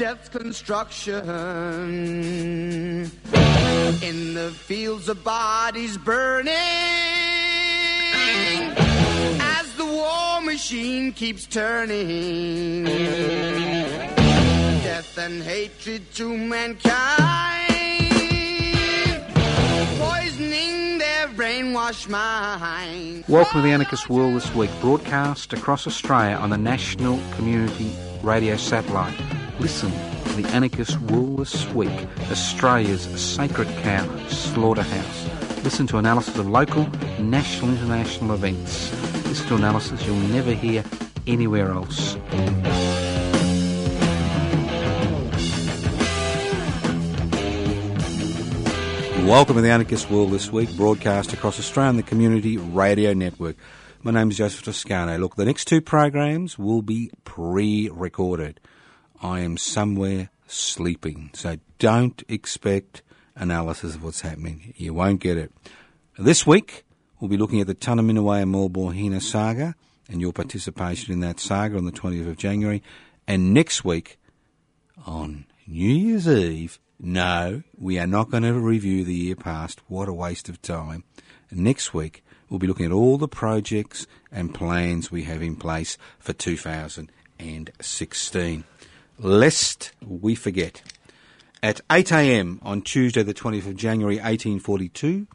Death's construction. In the fields of bodies burning. As the war machine keeps turning. Death and hatred to mankind. Poisoning their brainwashed mind. Welcome to the Anarchist World this week, broadcast across Australia on the National Community Radio Satellite. Listen to the Anarchist World this week, Australia's sacred cow slaughterhouse. Listen to analysis of local, national, international events. Listen to analysis you'll never hear anywhere else. Welcome to the Anarchist World this week, broadcast across Australia on the Community Radio Network. My name is Joseph Toscano. Look, the next two programs will be pre-recorded. I am somewhere sleeping, so don't expect analysis of what's happening. You won't get it. This week, we'll be looking at the and Maulboyheenner saga and your participation in that saga on the 20th of January. And next week, on New Year's Eve, no, we are not going to review the year past. What a waste of time. Next week, we'll be looking at all the projects and plans we have in place for 2016. Lest we forget, at 8am on Tuesday, the 20th of January 1842,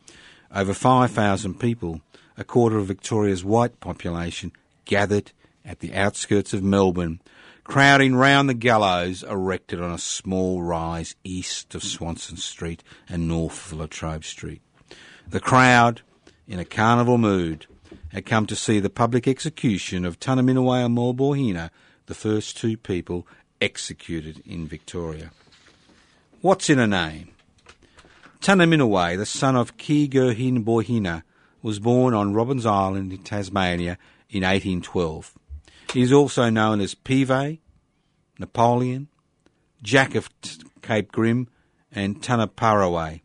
over 5,000 people, a quarter of Victoria's white population, gathered at the outskirts of Melbourne crowding round the gallows erected on a small rise east of Swanston Street and north of Latrobe Street. The crowd, in a carnival mood, had come to see the public execution of and Maulboyheenner, the first two people executed in Victoria. What's in a name? Tunnerminnerwait, the son of Keegerhin Boyheenner, was born on Robbins Island in Tasmania in 1812. He is also known as Pive, Napoleon, Jack of Cape Grim, and Tunnerparraway.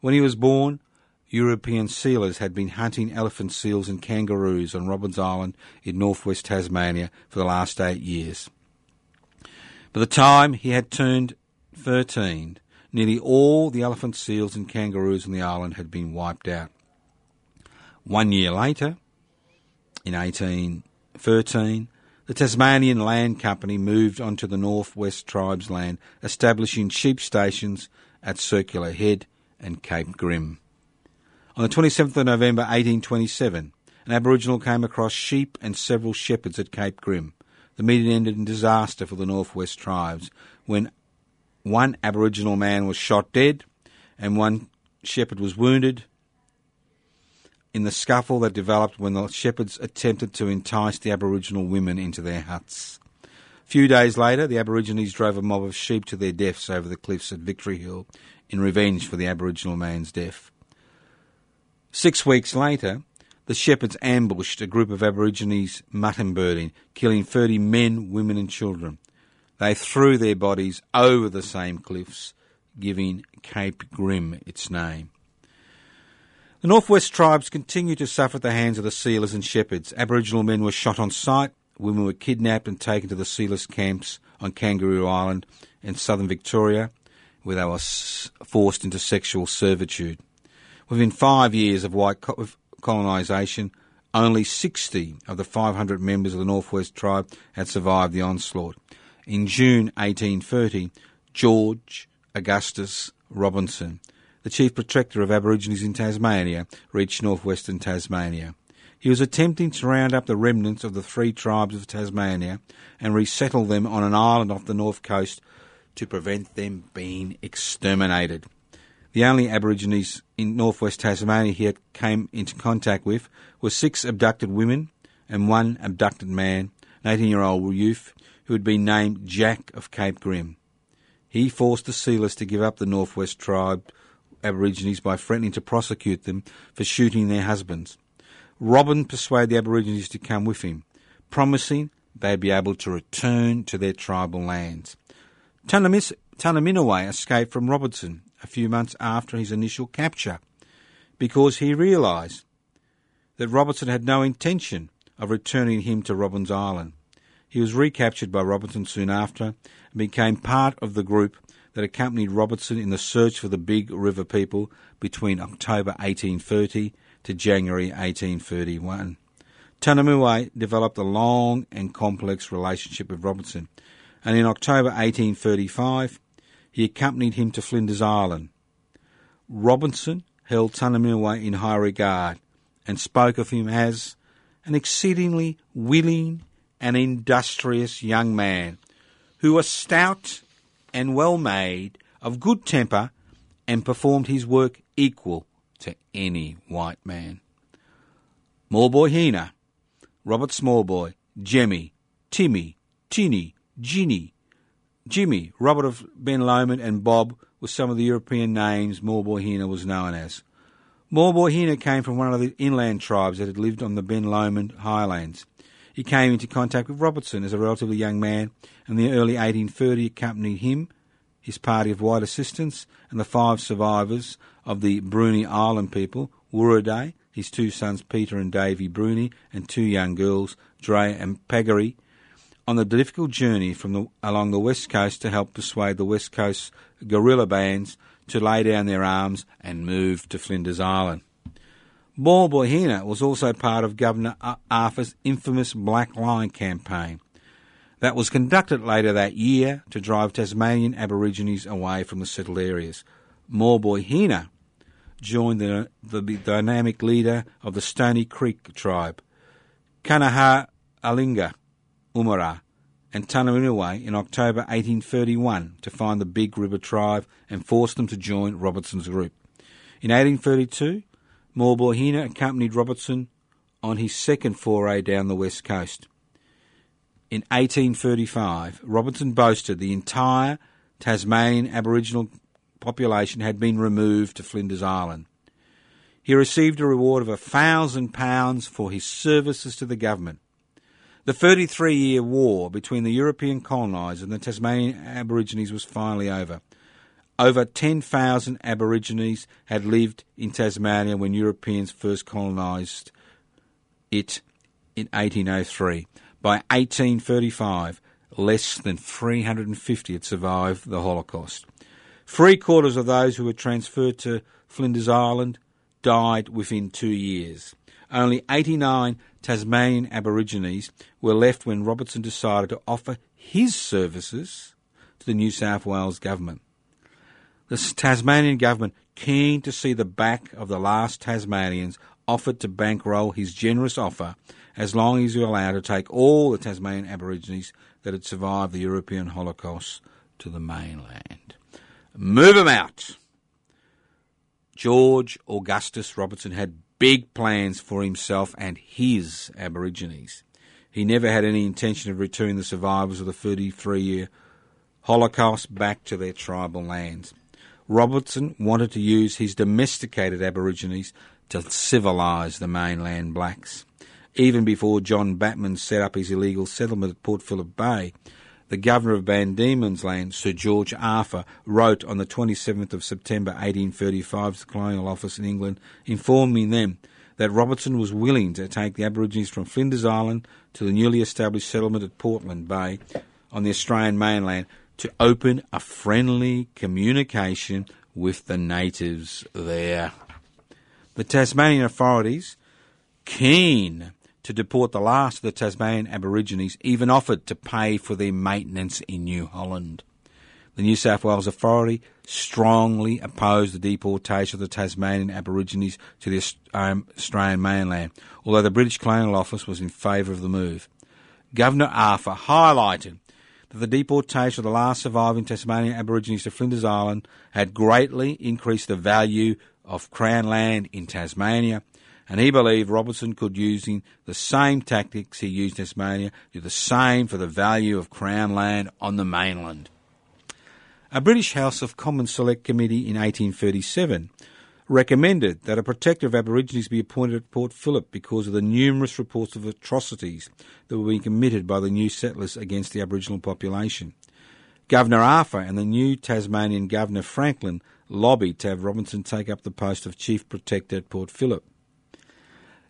When he was born, European sealers had been hunting elephant seals and kangaroos on Robbins Island in northwest Tasmania for the last eight years. By the time he had turned 13, nearly all the elephant seals and kangaroos on the island had been wiped out. One year later, in 1813, the Tasmanian Land Company moved onto the Northwest Tribes land, establishing sheep stations at Circular Head and Cape Grim. On the 27th of November 1827, an Aboriginal came across sheep and several shepherds at Cape Grim. The meeting ended in disaster for the Northwest Tribes when one Aboriginal man was shot dead and one shepherd was wounded in the scuffle that developed when the shepherds attempted to entice the Aboriginal women into their huts. A few days later, the Aborigines drove a mob of sheep to their deaths over the cliffs at Victory Hill in revenge for the Aboriginal man's death. Six weeks later, the shepherds ambushed a group of Aborigines mutton birding, killing 30 men, women, and children. They threw their bodies over the same cliffs, giving Cape Grim its name. The Northwest tribes continued to suffer at the hands of the sealers and shepherds. Aboriginal men were shot on sight, women were kidnapped and taken to the sealers' camps on Kangaroo Island in southern Victoria, where they were forced into sexual servitude. Within five years of white colonisation, only 60 of the 500 members of the Northwest tribe had survived the onslaught. In June 1830, George Augustus Robinson, the chief protector of Aborigines in Tasmania, reached northwestern Tasmania. He was attempting to round up the remnants of the three tribes of Tasmania and resettle them on an island off the north coast to prevent them being exterminated. The only Aborigines in northwest Tasmania he came into contact with were six abducted women and one abducted man, an 18 year old youth who had been named Jack of Cape Grim. he forced the Sealers to give up the Northwest Tribe Aborigines by threatening to prosecute them for shooting their husbands. Robin persuaded the Aborigines to come with him, promising they'd be able to return to their tribal lands. Tunaminaway escaped from Robertson a few months after his initial capture because he realised that Robertson had no intention of returning him to Robbins Island. He was recaptured by Robertson soon after and became part of the group that accompanied Robertson in the search for the Big River people between October 1830 to January 1831. Tunaminaway developed a long and complex relationship with Robertson, and in October 1835 he accompanied him to Flinders Island. Robinson held Tunaminaway in high regard and spoke of him as an exceedingly willing and industrious young man who was stout and well made, of good temper, and performed his work equal to any white man. Smallboy Hina, Robert Smallboy, Jemmy, Timmy, Tinny, Ginny, Jimmy, Robert of Ben Lomond, and Bob were some of the European names Heena was known as. Heena came from one of the inland tribes that had lived on the Ben Lomond highlands. He came into contact with Robertson as a relatively young man, and in the early 1830 accompanied him, his party of white assistants, and the five survivors of the Bruny Island people, Wuraday, his two sons Peter and Davy Bruny, and two young girls, Dre and Paggery, on the difficult journey from the, along the west coast to help persuade the west coast guerrilla bands to lay down their arms and move to Flinders Island. Heena was also part of Governor Arthur's infamous Black Line campaign that was conducted later that year to drive Tasmanian Aborigines away from the settled areas. Heena joined the, the, the, dynamic leader of the Stony Creek tribe, Kanaha Alinga Umara, and Tunaminaway in October 1831 to find the Big River tribe and force them to join Robertson's group. In 1832, Smallboy Heena accompanied Robertson on his second foray down the west coast. In 1835, Robertson boasted the entire Tasmanian Aboriginal population had been removed to Flinders Island. He received a reward of a thousand pounds for his services to the government. The 33 year war between the European colonisers and the Tasmanian Aborigines was finally over. Over 10,000 Aborigines had lived in Tasmania when Europeans first colonised it in 1803. By 1835, less than 350 had survived the Holocaust. Three quarters of those who were transferred to Flinders Island died within two years. Only 89 Tasmanian Aborigines were left when Robertson decided to offer his services to the New South Wales government. The Tasmanian government, keen to see the back of the last Tasmanians, offered to bankroll his generous offer as long as he allowed to take all the Tasmanian Aborigines that had survived the European Holocaust to the mainland. Move them out! George Augustus Robertson had big plans for himself and his Aborigines. He never had any intention of returning the survivors of the 33 year Holocaust back to their tribal lands. Robertson wanted to use his domesticated Aborigines to civilise the mainland blacks. Even before John Batman set up his illegal settlement at Port Phillip Bay, the governor of Van Diemen's Land, Sir George Arthur, wrote on the 27th of September 1835 to the Colonial Office in England, informing them that Robertson was willing to take the Aborigines from Flinders Island to the newly established settlement at Portland Bay on the Australian mainland to open a friendly communication with the natives there. The Tasmanian authorities, keen to deport the last of the Tasmanian Aborigines, even offered to pay for their maintenance in New Holland. The New South Wales Authority strongly opposed the deportation of the Tasmanian Aborigines to the um, Australian mainland, although the British Colonial Office was in favour of the move. Governor Arthur highlighted that the deportation of the last surviving Tasmanian Aborigines to Flinders Island had greatly increased the value of Crown land in Tasmania, and he believed Robertson could, using the same tactics he used in Tasmania, do the same for the value of Crown land on the mainland. A British House of Commons Select Committee in 1837 recommended that a protector of Aborigines be appointed at Port Phillip because of the numerous reports of atrocities that were being committed by the new settlers against the Aboriginal population. Governor Arthur and the new Tasmanian Governor Franklin lobbied to have Robinson take up the post of Chief Protector at Port Phillip.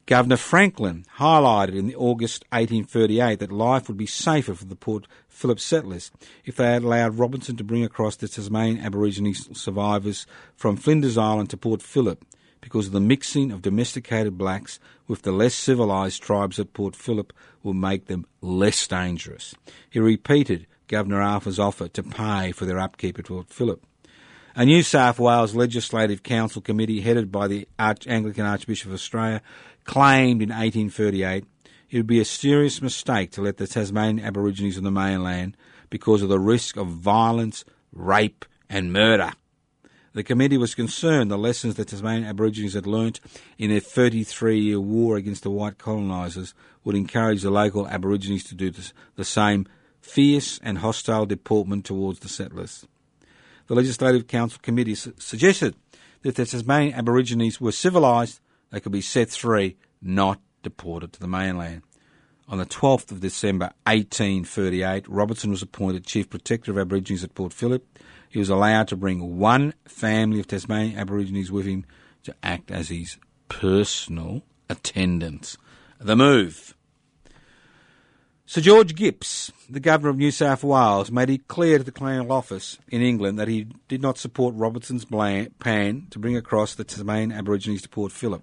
Governor Franklin highlighted in August 1838 that life would be safer for the Port Phillip settlers if they had allowed Robinson to bring across the Tasmanian Aborigine survivors from Flinders Island to Port Phillip because of the mixing of domesticated blacks with the less civilised tribes at Port Phillip will make them less dangerous. He repeated Governor Arthur's offer to pay for their upkeep at Port Phillip. A New South Wales Legislative Council committee headed by the Arch- Anglican Archbishop of Australia claimed in 1838 it would be a serious mistake to let the Tasmanian Aborigines on the mainland because of the risk of violence, rape, and murder. The committee was concerned the lessons the Tasmanian Aborigines had learnt in their 33 year war against the white colonisers would encourage the local Aborigines to do the same fierce and hostile deportment towards the settlers. The Legislative Council committee su- suggested that the Tasmanian Aborigines were civilised, they could be set free, not deported to the mainland. On the 12th of December 1838, Robertson was appointed Chief Protector of Aborigines at Port Phillip. He was allowed to bring one family of Tasmanian Aborigines with him to act as his personal attendants. The move. Sir George Gipps, the Governor of New South Wales, made it clear to the Colonial Office in England that he did not support Robertson's plan to bring across the Tasmanian Aborigines to Port Phillip.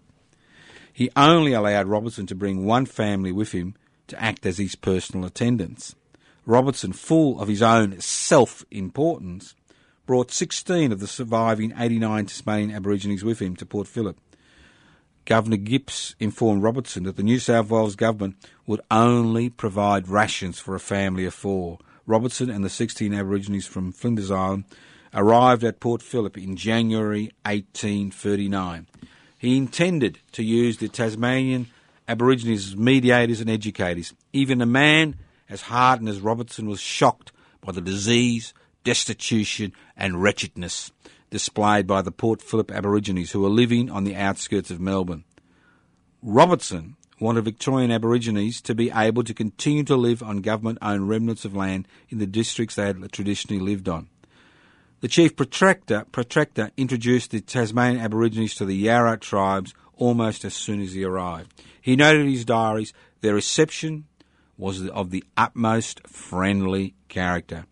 He only allowed Robertson to bring one family with him to act as his personal attendants. Robertson, full of his own self importance, brought 16 of the surviving 89 Tasmanian Aborigines with him to Port Phillip. Governor Gipps informed Robertson that the New South Wales government would only provide rations for a family of four. Robertson and the 16 Aborigines from Flinders Island arrived at Port Phillip in January 1839. He intended to use the Tasmanian Aborigines as mediators and educators. Even a man as hardened as Robertson was shocked by the disease, destitution, and wretchedness displayed by the Port Phillip Aborigines who were living on the outskirts of Melbourne. Robertson wanted Victorian Aborigines to be able to continue to live on government owned remnants of land in the districts they had traditionally lived on. The chief protractor, protractor introduced the Tasmanian Aborigines to the Yarra tribes almost as soon as he arrived. He noted in his diaries their reception was of the utmost friendly character.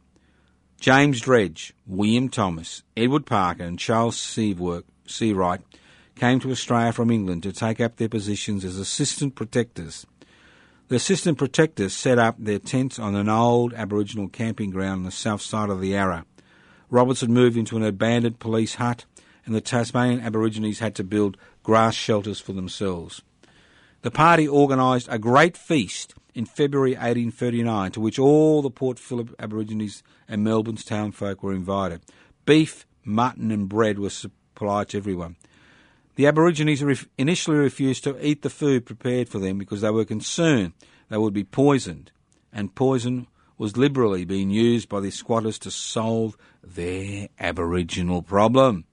James Dredge, William Thomas, Edward Parker, and Charles Sievewright came to Australia from England to take up their positions as assistant protectors. The assistant protectors set up their tents on an old Aboriginal camping ground on the south side of the Yarra. Robertson moved into an abandoned police hut, and the Tasmanian Aborigines had to build grass shelters for themselves. The party organised a great feast in February 1839 to which all the Port Phillip Aborigines and Melbourne's townfolk were invited. Beef, mutton, and bread were supplied to everyone. The Aborigines initially refused to eat the food prepared for them because they were concerned they would be poisoned, and poison was liberally being used by the squatters to solve their Aboriginal problem.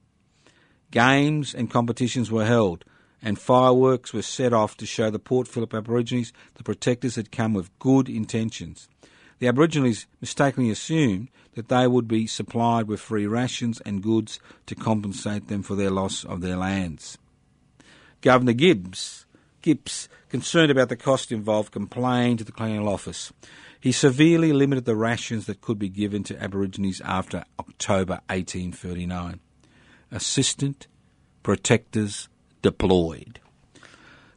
Games and competitions were held, and fireworks were set off to show the Port Phillip Aborigines the protectors had come with good intentions. The Aborigines mistakenly assumed that they would be supplied with free rations and goods to compensate them for their loss of their lands. Governor Gibbs, Gipps, concerned about the cost involved, complained to the Colonial Office. He severely limited the rations that could be given to Aborigines after October 1839. Assistant protectors deployed.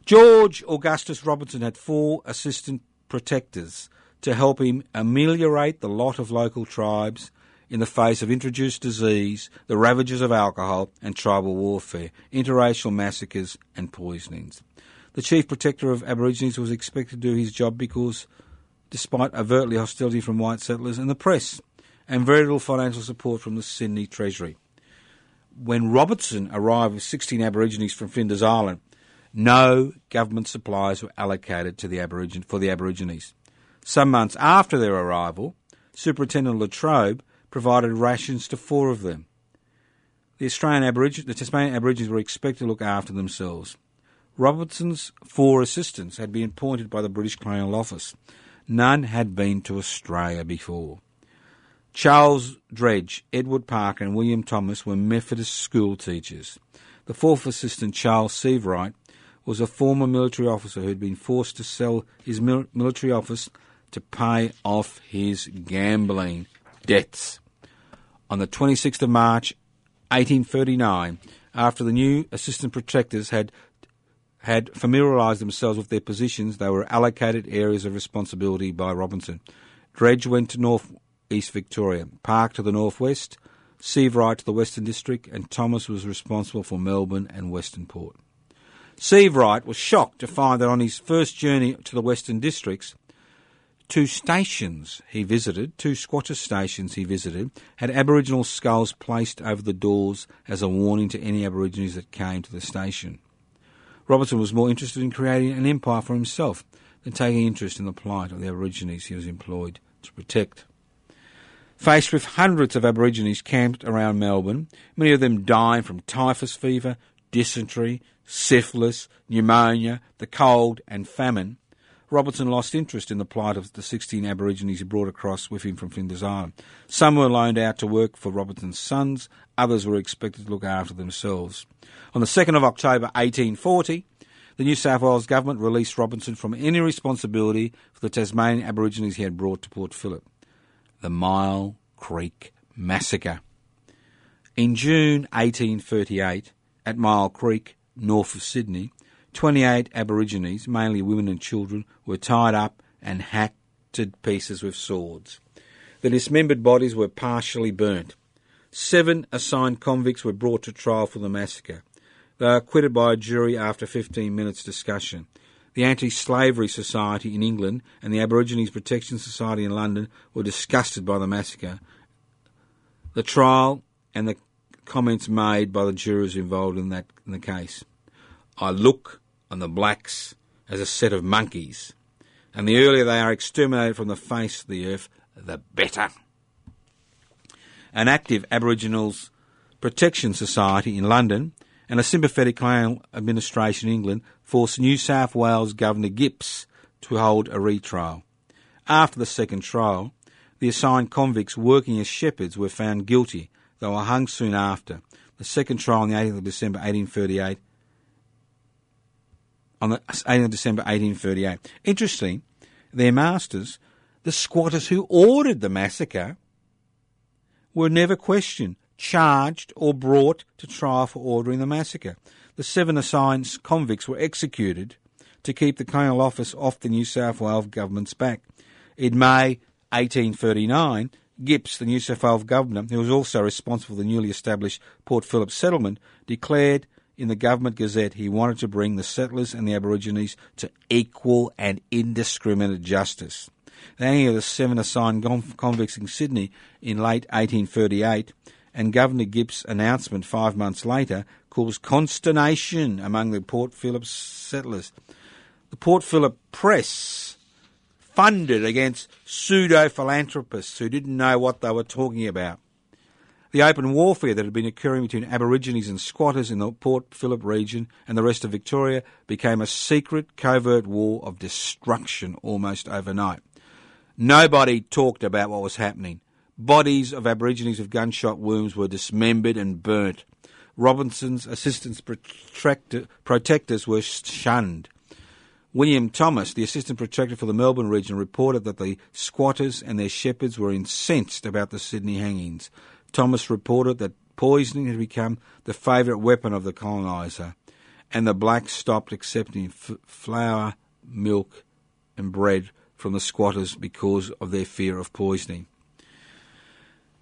George Augustus Robinson had four assistant protectors to help him ameliorate the lot of local tribes in the face of introduced disease, the ravages of alcohol and tribal warfare, interracial massacres and poisonings. The Chief Protector of Aborigines was expected to do his job because, despite overtly hostility from white settlers and the press, and very little financial support from the Sydney Treasury. When Robertson arrived with 16 Aborigines from Flinders Island, no government supplies were allocated to the Aborigine, for the Aborigines. Some months after their arrival, Superintendent Latrobe provided rations to four of them. The Australian Aborigines, the Tasmanian Aborigines were expected to look after themselves. Robertson's four assistants had been appointed by the British Colonial Office. None had been to Australia before. Charles Dredge, Edward Parker, and William Thomas were Methodist school teachers. The fourth assistant, Charles Sievewright, was a former military officer who had been forced to sell his mil- military office to pay off his gambling debts. On the 26th of March 1839, after the new assistant protectors had had familiarised themselves with their positions, they were allocated areas of responsibility by Robinson. Dredge went to North East Victoria, Park to the northwest, Sievewright to the Western District, and Thomas was responsible for Melbourne and Western Port. Sievewright was shocked to find that on his first journey to the Western Districts, Two stations he visited, two squatter stations he visited, had Aboriginal skulls placed over the doors as a warning to any Aborigines that came to the station. Robertson was more interested in creating an empire for himself than taking interest in the plight of the Aborigines he was employed to protect. Faced with hundreds of Aborigines camped around Melbourne, many of them dying from typhus fever, dysentery, syphilis, pneumonia, the cold, and famine, Robertson lost interest in the plight of the 16 Aborigines he brought across with him from Flinders Island. Some were loaned out to work for Robertson's sons, others were expected to look after themselves. On the 2nd of October 1840, the New South Wales government released Robinson from any responsibility for the Tasmanian Aborigines he had brought to Port Phillip. The Myall Creek Massacre. In June 1838, at Myall Creek, north of Sydney, 28 Aborigines, mainly women and children, were tied up and hacked to pieces with swords. The dismembered bodies were partially burnt. Seven assigned convicts were brought to trial for the massacre. They were acquitted by a jury after 15 minutes' discussion. The Anti Slavery Society in England and the Aborigines Protection Society in London were disgusted by the massacre. The trial and the comments made by the jurors involved in that in the case. I look on the blacks as a set of monkeys, and the earlier they are exterminated from the face of the earth, the better. An active Aboriginals Protection Society in London and a sympathetic colonial administration in England forced New South Wales Governor Gipps to hold a retrial. After the second trial, the assigned convicts working as shepherds were found guilty. They were hung soon after. The second trial on the 18th of December 1838 on the 18th of December 1838. Interestingly, their masters, the squatters who ordered the massacre, were never questioned, charged, or brought to trial for ordering the massacre. The seven assigned convicts were executed to keep the colonial office off the New South Wales government's back. In May 1839, Gipps, the New South Wales governor, who was also responsible for the newly established Port Phillip settlement, declared in the Government Gazette he wanted to bring the settlers and the Aborigines to equal and indiscriminate justice. The hanging of the seven assigned convicts in Sydney in late 1838 and Governor Gipps' announcement five months later caused consternation among the Port Phillip settlers. The Port Phillip press funded against pseudo philanthropists who didn't know what they were talking about. The open warfare that had been occurring between Aborigines and squatters in the Port Phillip region and the rest of Victoria became a secret, covert war of destruction almost overnight. Nobody talked about what was happening. Bodies of Aborigines with gunshot wounds were dismembered and burnt. Robinson's assistant protectors were shunned. William Thomas, the assistant protector for the Melbourne region, reported that the squatters and their shepherds were incensed about the Sydney hangings. Thomas reported that poisoning had become the favourite weapon of the coloniser, and the blacks stopped accepting f- flour, milk, and bread from the squatters because of their fear of poisoning.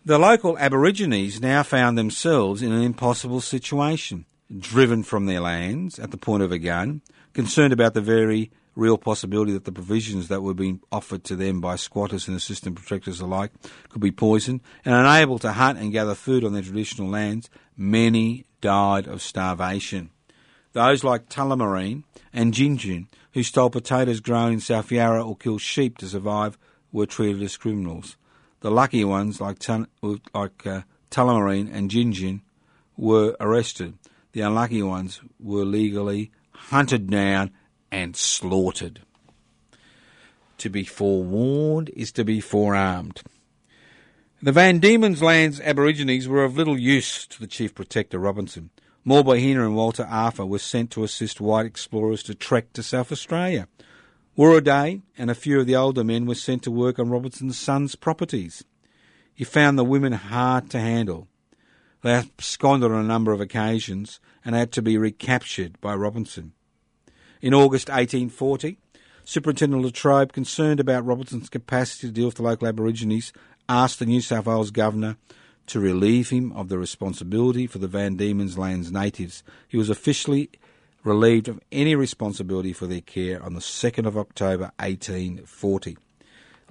The local Aborigines now found themselves in an impossible situation, driven from their lands at the point of a gun, concerned about the very real possibility that the provisions that were being offered to them by squatters and assistant protectors alike could be poisoned, and unable to hunt and gather food on their traditional lands, many died of starvation. Those like Tullamarine and Gin who stole potatoes grown in South Yarra or killed sheep to survive, were treated as criminals. The lucky ones, like, Tun- like uh, Tullamarine and Gingin, were arrested. The unlucky ones were legally hunted down and slaughtered. To be forewarned is to be forearmed. The Van Diemen's Land's Aborigines were of little use to the Chief Protector Robinson. Morbohina and Walter Arthur were sent to assist white explorers to trek to South Australia. Worraday and a few of the older men were sent to work on Robinson's son's properties. He found the women hard to handle. They absconded on a number of occasions and had to be recaptured by Robinson. In August 1840, Superintendent Latrobe, concerned about Robinson's capacity to deal with the local Aborigines, asked the New South Wales Governor to relieve him of the responsibility for the Van Diemen's Land's natives. He was officially relieved of any responsibility for their care on the 2nd of October 1840.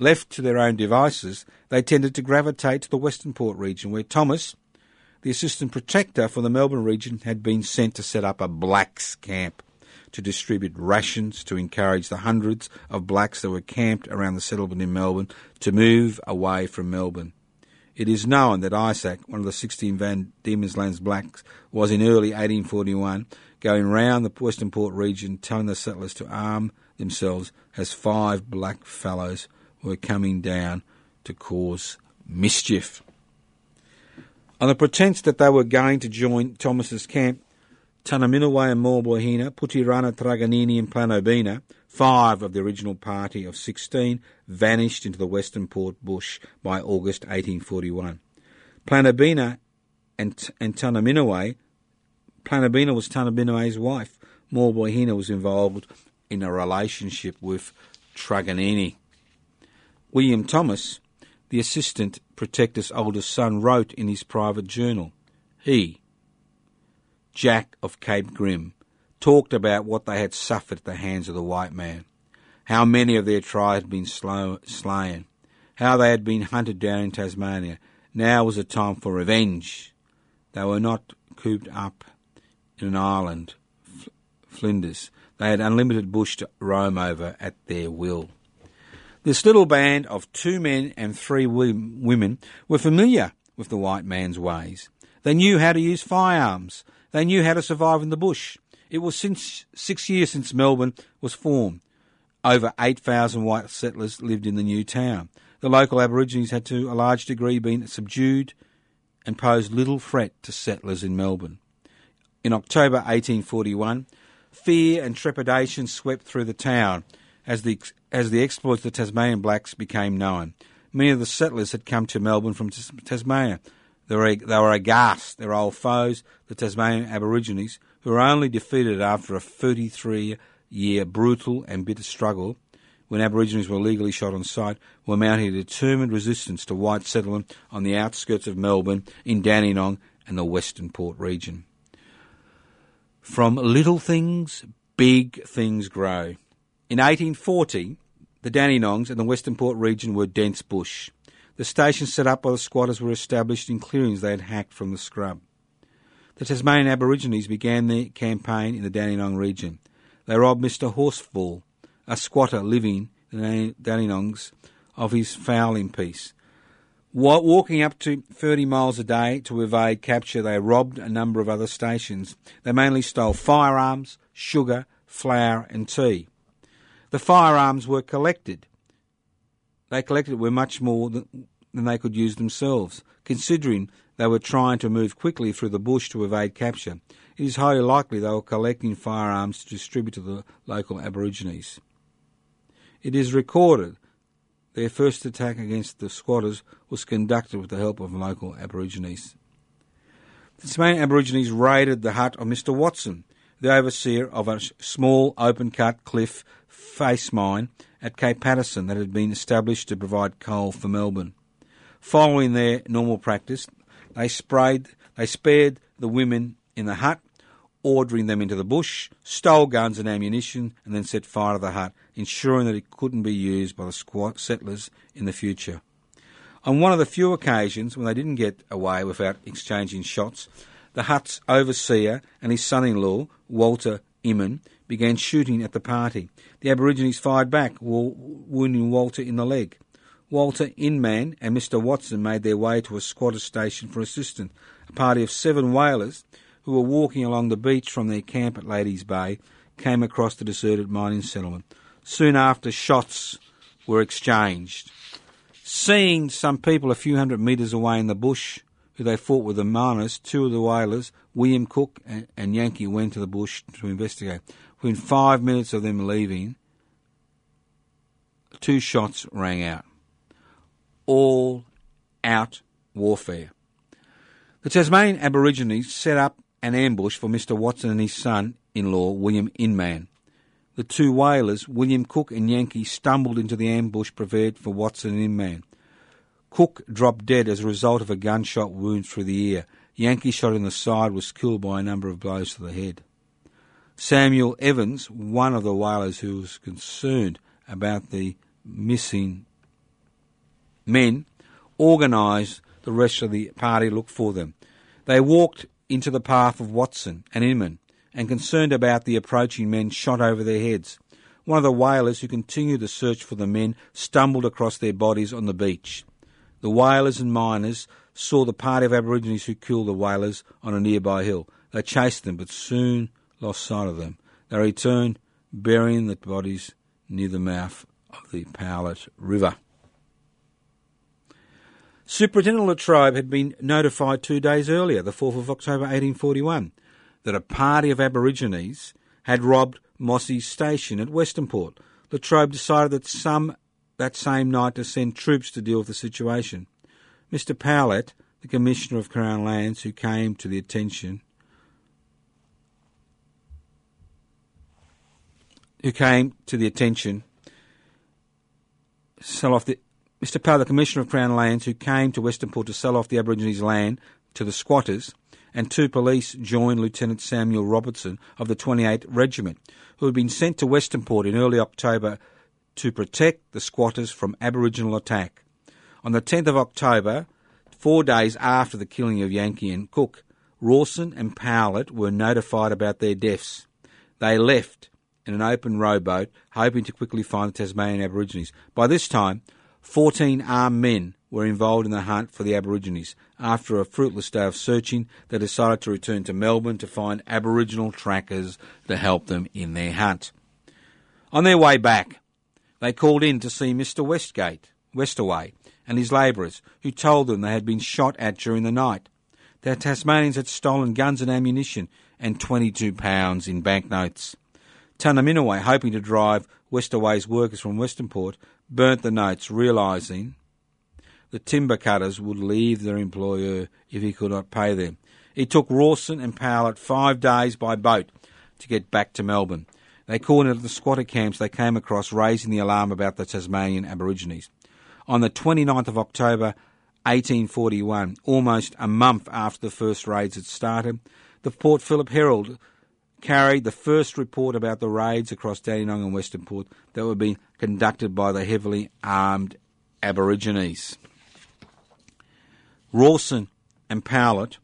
Left to their own devices, they tended to gravitate to the Western Port region, where Thomas, the Assistant Protector for the Melbourne region, had been sent to set up a blacks camp to distribute rations to encourage the hundreds of blacks that were camped around the settlement in Melbourne to move away from Melbourne. It is known that Isaac, one of the 16 Van Diemen's Land's blacks, was in early 1841 going round the Western Port region telling the settlers to arm themselves as five black fellows were coming down to cause mischief. On the pretence that they were going to join Thomas's camp, Tunnerminnerwait and Morbohina, Putirana, Truganini and Planobina, five of the original party of 16, vanished into the Western Port bush by August 1841. Planobina and, and Tunnerminnerwait, Planobina was Tunnerminnerwait's wife. Morbohina was involved in a relationship with Truganini. William Thomas, the assistant protector's oldest son, wrote in his private journal, he, Jack of Cape Grim, talked about what they had suffered at the hands of the white man, how many of their tribe had been slow, slain, how they had been hunted down in Tasmania. Now was the time for revenge. They were not cooped up in an island, Flinders. They had unlimited bush to roam over at their will. This little band of two men and three women were familiar with the white man's ways. They knew how to use firearms. They knew how to survive in the bush. It was since six years since Melbourne was formed. Over 8,000 white settlers lived in the new town. The local Aborigines had to a large degree been subdued and posed little threat to settlers in Melbourne. In October 1841, fear and trepidation swept through the town as the, as the exploits of the Tasmanian blacks became known. Many of the settlers had come to Melbourne from Tasmania they were, they were aghast, their old foes, the Tasmanian Aborigines, who were only defeated after a 33 year brutal and bitter struggle when Aborigines were legally shot on sight, were mounting a determined resistance to white settlement on the outskirts of Melbourne, in Dandenong and the Western Port region. From little things, big things grow. In 1840, the Dandenongs and the Western Port region were dense bush. The stations set up by the squatters were established in clearings they had hacked from the scrub. The Tasmanian Aborigines began their campaign in the Dandenong region. They robbed Mr. Horsfall, a squatter living in the Dandenongs, of his fowling piece. Walking up to 30 miles a day to evade capture, they robbed a number of other stations. They mainly stole firearms, sugar, flour, and tea. The firearms were collected they collected were much more than, than they could use themselves, considering they were trying to move quickly through the bush to evade capture. It is highly likely they were collecting firearms to distribute to the local Aborigines. It is recorded their first attack against the squatters was conducted with the help of local Aborigines. The Tasmanian Aborigines raided the hut of Mr. Watson, the overseer of a small open cut cliff face mine at Cape Paterson that had been established to provide coal for Melbourne. Following their normal practice, they sprayed, they spared the women in the hut, ordering them into the bush, stole guns and ammunition, and then set fire to the hut, ensuring that it couldn't be used by the squat settlers in the future. On one of the few occasions when they didn't get away without exchanging shots, the hut's overseer and his son-in-law, Walter Inman, began shooting at the party. The Aborigines fired back, wounding Walter in the leg. Walter Inman and Mr. Watson made their way to a squatter station for assistance. A party of seven whalers who were walking along the beach from their camp at Ladies Bay came across the deserted mining settlement. Soon after, shots were exchanged. Seeing some people a few hundred metres away in the bush who they fought with the miners, two of the whalers, William Cook and, and Yankee, went to the bush to investigate. Within five minutes of them leaving, two shots rang out. All out warfare. The Tasmanian Aborigines set up an ambush for Mr. Watson and his son in law, William Inman. The two whalers, William Cook and Yankee, stumbled into the ambush prepared for Watson and Inman. Cook dropped dead as a result of a gunshot wound through the ear. Yankee shot in the side was killed by a number of blows to the head. Samuel Evans, one of the whalers who was concerned about the missing men, organised the rest of the party to look for them. They walked into the path of Watson and Inman, and concerned about the approaching men, shot over their heads. One of the whalers who continued the search for the men stumbled across their bodies on the beach. The whalers and miners saw the party of Aborigines who killed the whalers on a nearby hill. They chased them, but soon lost sight of them. They returned, burying the bodies near the mouth of the Powlett River. Superintendent Latrobe had been notified two days earlier, the 4th of October 1841, that a party of Aborigines had robbed Mossy's station at Westernport. Latrobe decided that some that same night to send troops to deal with the situation. Mr. Powlett, the Commissioner of Crown Lands, who came to the attention who came to the attention sell off the Mr. Powell, the Commissioner of Crown Lands, who came to Westernport to sell off the Aborigines' land to the squatters, and two police joined Lieutenant Samuel Robertson of the 28th Regiment, who had been sent to Westernport in early October to protect the squatters from Aboriginal attack. On the 10th of October, four days after the killing of Yankee and Cook, Rawson and Powlett were notified about their deaths. They left in an open rowboat, hoping to quickly find the Tasmanian Aborigines. By this time, 14 armed men were involved in the hunt for the Aborigines. After a fruitless day of searching, they decided to return to Melbourne to find Aboriginal trackers to help them in their hunt. On their way back, they called in to see Mr. Westgate, Westaway, and his labourers, who told them they had been shot at during the night. The Tasmanians had stolen guns and ammunition and £22 in banknotes. Tunnerminnerwait, hoping to drive Westaway's workers from Westernport, burnt the notes, realising the timber cutters would leave their employer if he could not pay them. It took Rawson and Powlett five days by boat to get back to Melbourne. They into the squatter camps they came across, raising the alarm about the Tasmanian Aborigines. On the 29th of October 1841, almost a month after the first raids had started, the Port Phillip Herald carried the first report about the raids across Dandenong and Western Port that were being conducted by the heavily armed Aborigines. Rawson and Powlett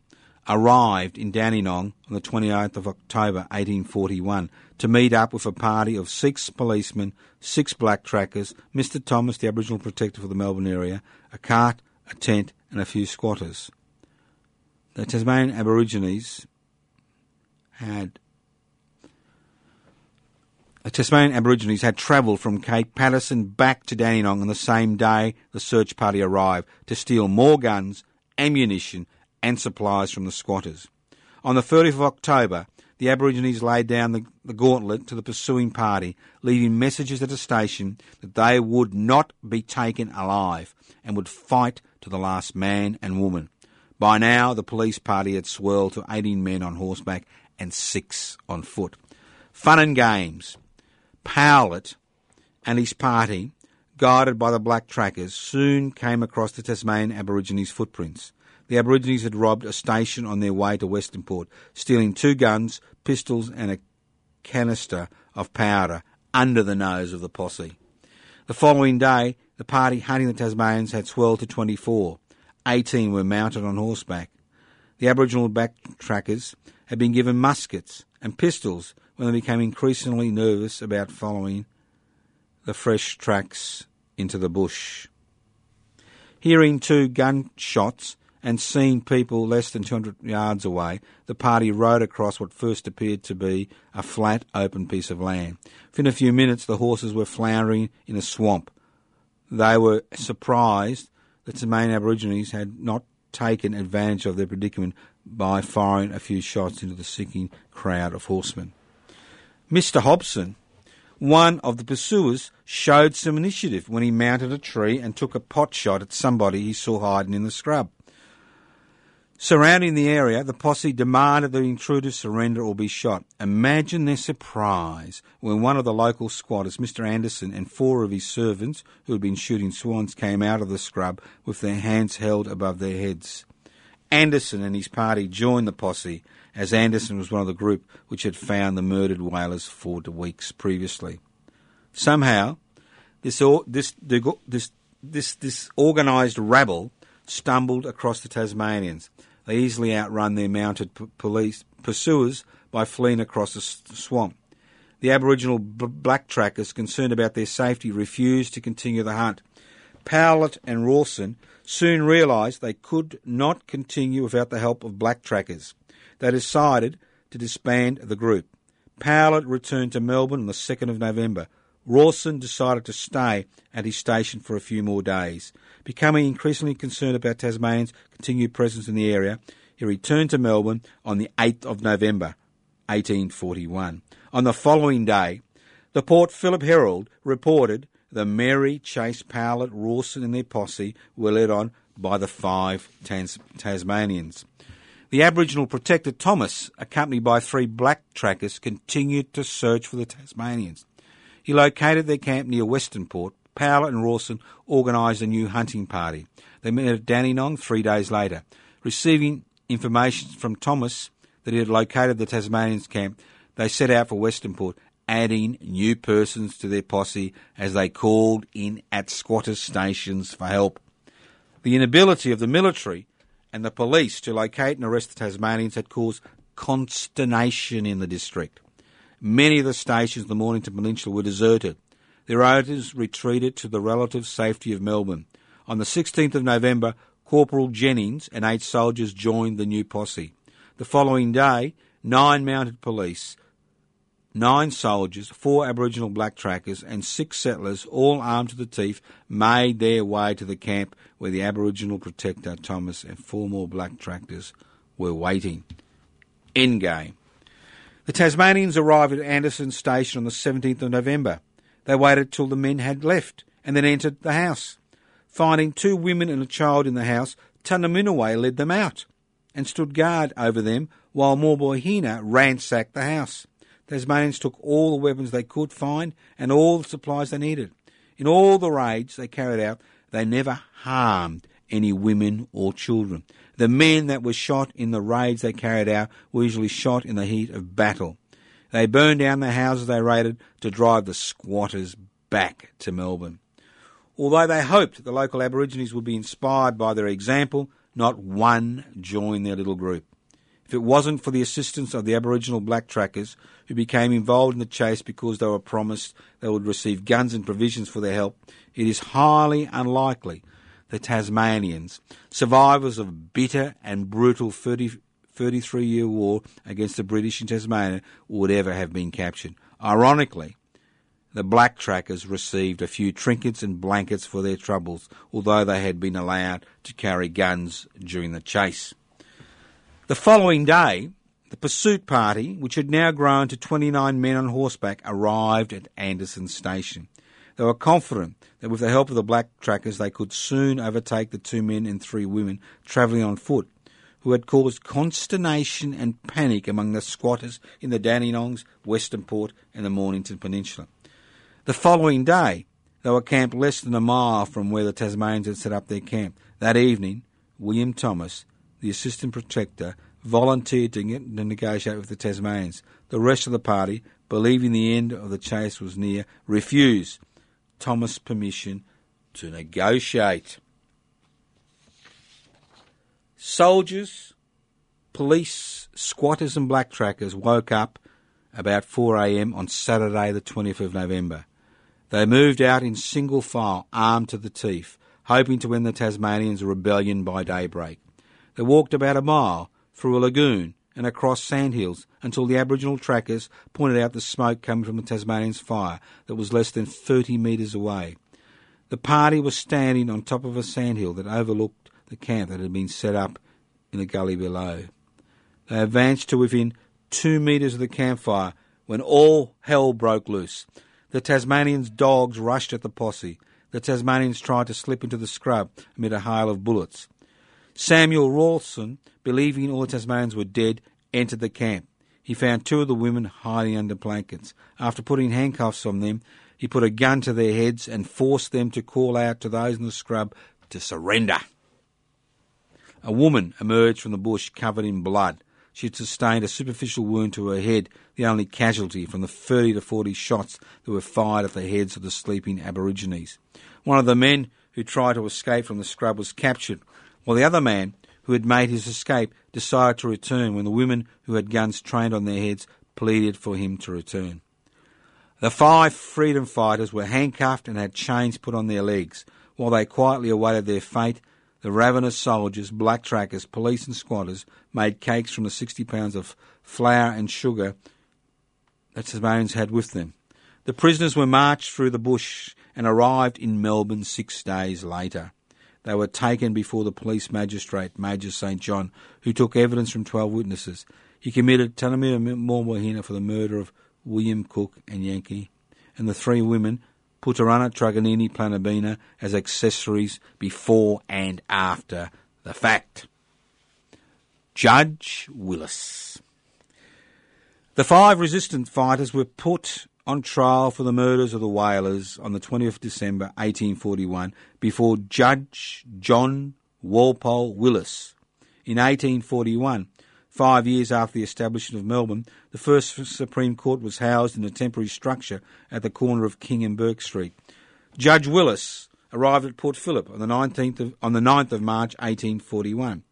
arrived in Dandenong on the 28th of October 1841 to meet up with a party of six policemen, six black trackers, Mr Thomas, the Aboriginal protector for the Melbourne area, a cart, a tent and a few squatters. The Tasmanian Aborigines had the Tasmanian Aborigines had travelled from Cape Paterson back to Dandenong on the same day the search party arrived to steal more guns, ammunition, and supplies from the squatters. On the 30th of October, the Aborigines laid down the, the, gauntlet to the pursuing party, leaving messages at the station that they would not be taken alive and would fight to the last man and woman. By now, the police party had swelled to 18 men on horseback and six on foot. Fun and games. Powlett and his party, guided by the black trackers, soon came across the Tasmanian Aborigines' footprints. The Aborigines had robbed a station on their way to Westernport, stealing two guns, pistols, and a canister of powder under the nose of the posse. The following day, the party hunting the Tasmanians had swelled to 24. 18 were mounted on horseback. The Aboriginal backtrackers had been given muskets and pistols when they became increasingly nervous about following the fresh tracks into the bush. Hearing two gunshots and seeing people less than 200 yards away, the party rode across what first appeared to be a flat, open piece of land. Within a few minutes, the horses were floundering in a swamp. They were surprised that the main Aborigines had not taken advantage of their predicament by firing a few shots into the sinking crowd of horsemen. Mr. Hobson, one of the pursuers, showed some initiative when he mounted a tree and took a pot shot at somebody he saw hiding in the scrub. Surrounding the area, the posse demanded the intruders surrender or be shot. Imagine their surprise when one of the local squatters, Mr. Anderson, and four of his servants, who had been shooting swans, came out of the scrub with their hands held above their heads. Anderson and his party joined the posse, as Anderson was one of the group which had found the murdered whalers four weeks previously. Somehow, this this this this, this organised rabble stumbled across the Tasmanians. They easily outrun their mounted p- police pursuers by fleeing across the swamp. The Aboriginal b- black trackers, concerned about their safety, refused to continue the hunt. Powlett and Rawson soon realised they could not continue without the help of black trackers. They decided to disband the group. Powlett returned to Melbourne on the 2nd of November. Rawson decided to stay at his station for a few more days. Becoming increasingly concerned about Tasmanians' continued presence in the area, he returned to Melbourne on the 8th of November, 1841. On the following day, the Port Phillip Herald reported the Mary, Chase, Powlett, Rawson and their posse were led on by the five Tas- Tasmanians. The Aboriginal protector Thomas, accompanied by three black trackers, continued to search for the Tasmanians. He located their camp near Western Port. Powlett and Rawson organised a new hunting party. They met at Dandenong three days later. Receiving information from Thomas that he had located the Tasmanians' camp, they set out for Western Port, adding new persons to their posse as they called in at squatters' stations for help. The inability of the military and the police to locate and arrest the Tasmanians had caused consternation in the district. Many of the stations in the Mornington Peninsula were deserted. Their owners retreated to the relative safety of Melbourne. On the 16th of November, Corporal Jennings and eight soldiers joined the new posse. The following day, nine mounted police, nine soldiers, four Aboriginal black trackers, and six settlers, all armed to the teeth, made their way to the camp where the Aboriginal protector Thomas and four more black trackers were waiting. Endgame. The Tasmanians arrived at Anderson Station on the 17th of November. They waited till the men had left and then entered the house. Finding two women and a child in the house, Tunnerminnerwait led them out and stood guard over them while Morbohina ransacked the house. Tasmanians took all the weapons they could find and all the supplies they needed. In all the raids they carried out, they never harmed any women or children. The men that were shot in the raids they carried out were usually shot in the heat of battle. They burned down the houses they raided to drive the squatters back to Melbourne. Although they hoped the local Aborigines would be inspired by their example, not one joined their little group. If it wasn't for the assistance of the Aboriginal black trackers, who became involved in the chase because they were promised they would receive guns and provisions for their help, it is highly unlikely the Tasmanians, survivors of bitter and brutal 30, 33 year war against the British in Tasmania, would ever have been captured. Ironically, the black trackers received a few trinkets and blankets for their troubles, although they had been allowed to carry guns during the chase. The following day, the pursuit party, which had now grown to 29 men on horseback, arrived at Anderson Station. They were confident that with the help of the black trackers they could soon overtake the two men and three women travelling on foot, who had caused consternation and panic among the squatters in the Dandenongs, Western Port, and the Mornington Peninsula. The following day, they were camped less than a mile from where the Tasmanians had set up their camp. That evening, William Thomas, the assistant protector, volunteered to, get, to negotiate with the Tasmanians. The rest of the party, believing the end of the chase was near, refused Thomas permission to negotiate. Soldiers, police, squatters, and black trackers woke up about 4 a.m. on Saturday, the 20th of November. They moved out in single file, armed to the teeth, hoping to end the Tasmanians' rebellion by daybreak. They walked about a mile through a lagoon and across sandhills until the Aboriginal trackers pointed out the smoke coming from the Tasmanians' fire that was less than 30 metres away. The party was standing on top of a sandhill that overlooked the camp that had been set up in the gully below. They advanced to within two metres of the campfire when all hell broke loose. The Tasmanians' dogs rushed at the posse. The Tasmanians tried to slip into the scrub amid a hail of bullets. Samuel Rawson, believing all the Tasmanians were dead, entered the camp. He found two of the women hiding under blankets. After putting handcuffs on them, he put a gun to their heads and forced them to call out to those in the scrub to surrender. A woman emerged from the bush covered in blood. She had sustained a superficial wound to her head, the only casualty from the 30 to 40 shots that were fired at the heads of the sleeping Aborigines. One of the men who tried to escape from the scrub was captured, while the other man, who had made his escape, decided to return when the women who had guns trained on their heads pleaded for him to return. The five freedom fighters were handcuffed and had chains put on their legs. While they quietly awaited their fate, the ravenous soldiers, black trackers, police and squatters made cakes from the 60 pounds of flour and sugar that Tasmanians had with them. The prisoners were marched through the bush and arrived in Melbourne six days later. They were taken before the police magistrate, Major St. John, who took evidence from 12 witnesses. He committed Tanamira Mormohina for the murder of William Cook and Yankee, and the three women, Putarana, Truganini, Planabina, as accessories before and after the fact. Judge Willis. The five resistant fighters were put on trial for the murders of the whalers on the 20th of December 1841 before Judge John Walpole Willis. In 1841, five years after the establishment of Melbourne, the first Supreme Court was housed in a temporary structure at the corner of King and Bourke Street. Judge Willis arrived at Port Phillip on the 19th of, on the 9th of March 1841.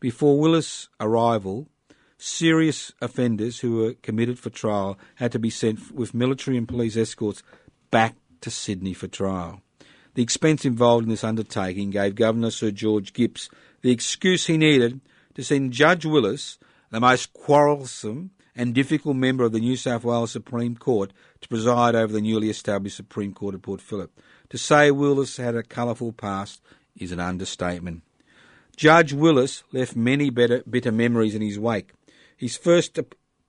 Before Willis' arrival, serious offenders who were committed for trial had to be sent with military and police escorts back to Sydney for trial. The expense involved in this undertaking gave Governor Sir George Gipps the excuse he needed to send Judge Willis, the most quarrelsome and difficult member of the New South Wales Supreme Court, to preside over the newly established Supreme Court at Port Phillip. To say Willis had a colourful past is an understatement. Judge Willis left many better, bitter memories in his wake. His first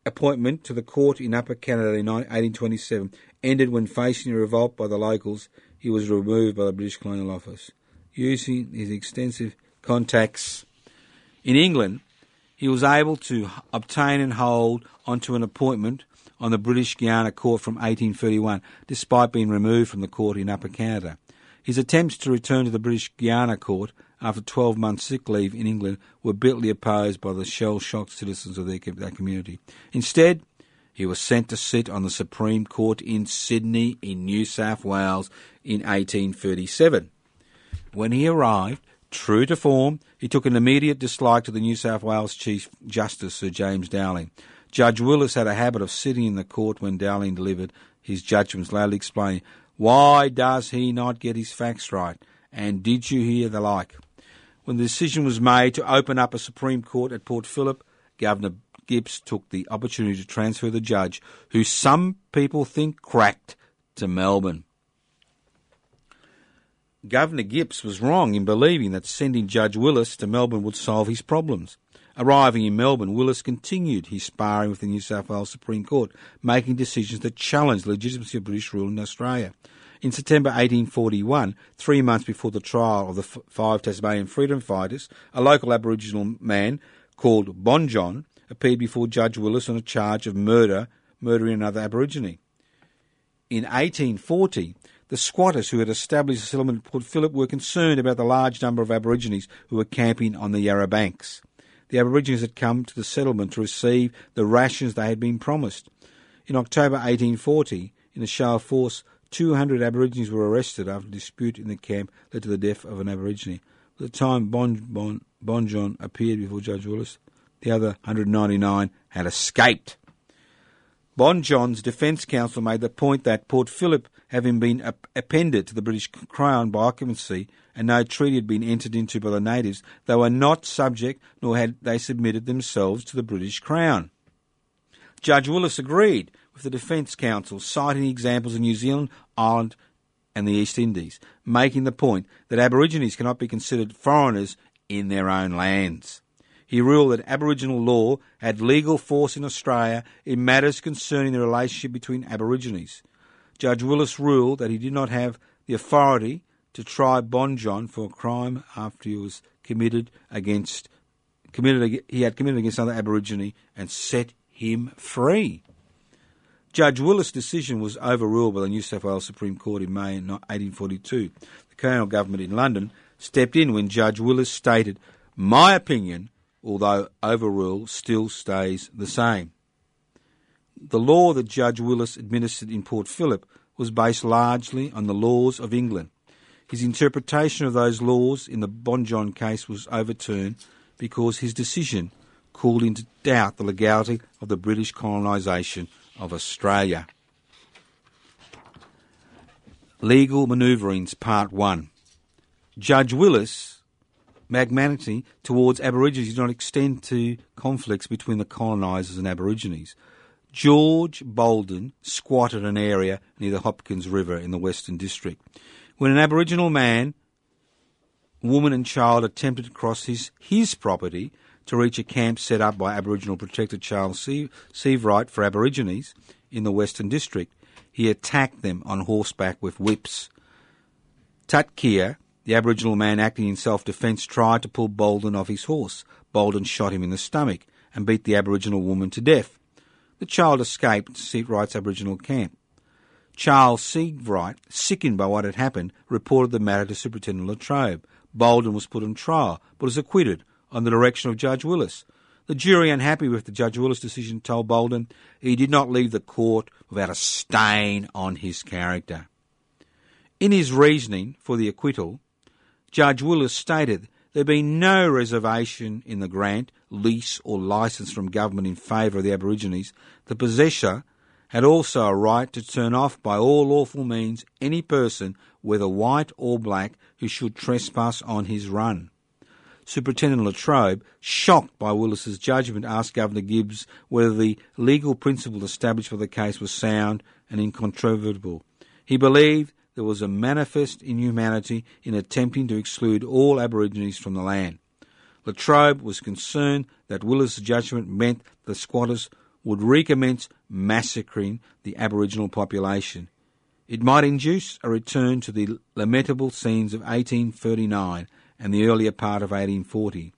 appointment to the court in Upper Canada in 1827 ended when, facing a revolt by the locals, he was removed by the British Colonial Office. Using his extensive contacts in England, he was able to obtain and hold onto an appointment on the British Guiana Court from 1831, despite being removed from the court in Upper Canada. His attempts to return to the British Guiana Court after 12 months sick leave in England were bitterly opposed by the shell-shocked citizens of their, that community. Instead, he was sent to sit on the Supreme Court in Sydney in New South Wales in 1837. When he arrived, true to form, he took an immediate dislike to the New South Wales Chief Justice Sir James Dowling. Judge Willis had a habit of sitting in the court when Dowling delivered his judgments, loudly explaining, Why does he not get his facts right? And did you hear the like? When the decision was made to open up a Supreme Court at Port Phillip, Governor Gipps took the opportunity to transfer the judge, who some people think cracked, to Melbourne. Governor Gipps was wrong in believing that sending Judge Willis to Melbourne would solve his problems. Arriving in Melbourne, Willis continued his sparring with the New South Wales Supreme Court, making decisions that challenged the legitimacy of British rule in Australia. In September 1841, three months before the trial of the five Tasmanian freedom fighters, a local Aboriginal man called Bonjon appeared before Judge Willis on a charge of murder, murdering another Aborigine. In 1840, the squatters who had established a settlement at Port Phillip were concerned about the large number of Aborigines who were camping on the Yarra banks. The Aborigines had come to the settlement to receive the rations they had been promised. In October 1840, in a show of force, 200 Aborigines were arrested after a dispute in the camp led to the death of an Aborigine. At the time bon, bon, bon John appeared before Judge Willis, the other 199 had escaped. Bonjon's defence counsel made the point that Port Phillip, having been ap- appended to the British Crown by occupancy and no treaty had been entered into by the natives, they were not subject nor had they submitted themselves to the British Crown. Judge Willis agreed with the Defence Counsel, citing examples in New Zealand, Ireland, and the East Indies, making the point that Aborigines cannot be considered foreigners in their own lands. He ruled that Aboriginal law had legal force in Australia in matters concerning the relationship between Aborigines. Judge Willis ruled that he did not have the authority to try Bonjon for a crime after he was committed against committed he had committed against another Aborigine and set him free. Judge Willis' decision was overruled by the New South Wales Supreme Court in May 1842. The colonial government in London stepped in when Judge Willis stated, My opinion, although overruled, still stays the same. The law that Judge Willis administered in Port Phillip was based largely on the laws of England. His interpretation of those laws in the Bonjon case was overturned because his decision called into doubt the legality of the British colonisation of Australia. Legal Manoeuvrings Part 1 Judge Willis' magnanimity towards Aborigines did not extend to conflicts between the colonisers and Aborigines. George Bolden squatted an area near the Hopkins River in the Western District. When an Aboriginal man, woman and child attempted to cross his, his property, to reach a camp set up by Aboriginal protector Charles Sievewright for Aborigines in the Western District. He attacked them on horseback with whips. Tutkia, the Aboriginal man acting in self-defence, tried to pull Bolden off his horse. Bolden shot him in the stomach and beat the Aboriginal woman to death. The child escaped to Sievewright's Aboriginal camp. Charles Sievewright, sickened by what had happened, reported the matter to Superintendent Latrobe. Bolden was put on trial, but was acquitted on the direction of Judge Willis. The jury, unhappy with the Judge Willis decision, told Bolden he did not leave the court without a stain on his character. In his reasoning for the acquittal, Judge Willis stated there being no reservation in the grant, lease, or license from government in favour of the Aborigines, the possessor had also a right to turn off by all lawful means any person, whether white or black, who should trespass on his run. Superintendent Latrobe, shocked by Willis's judgment, asked Governor Gipps whether the legal principle established for the case was sound and incontrovertible. He believed there was a manifest inhumanity in attempting to exclude all Aborigines from the land. Latrobe was concerned that Willis's judgment meant the squatters would recommence massacring the Aboriginal population. It might induce a return to the lamentable scenes of 1839 and the earlier part of 1840.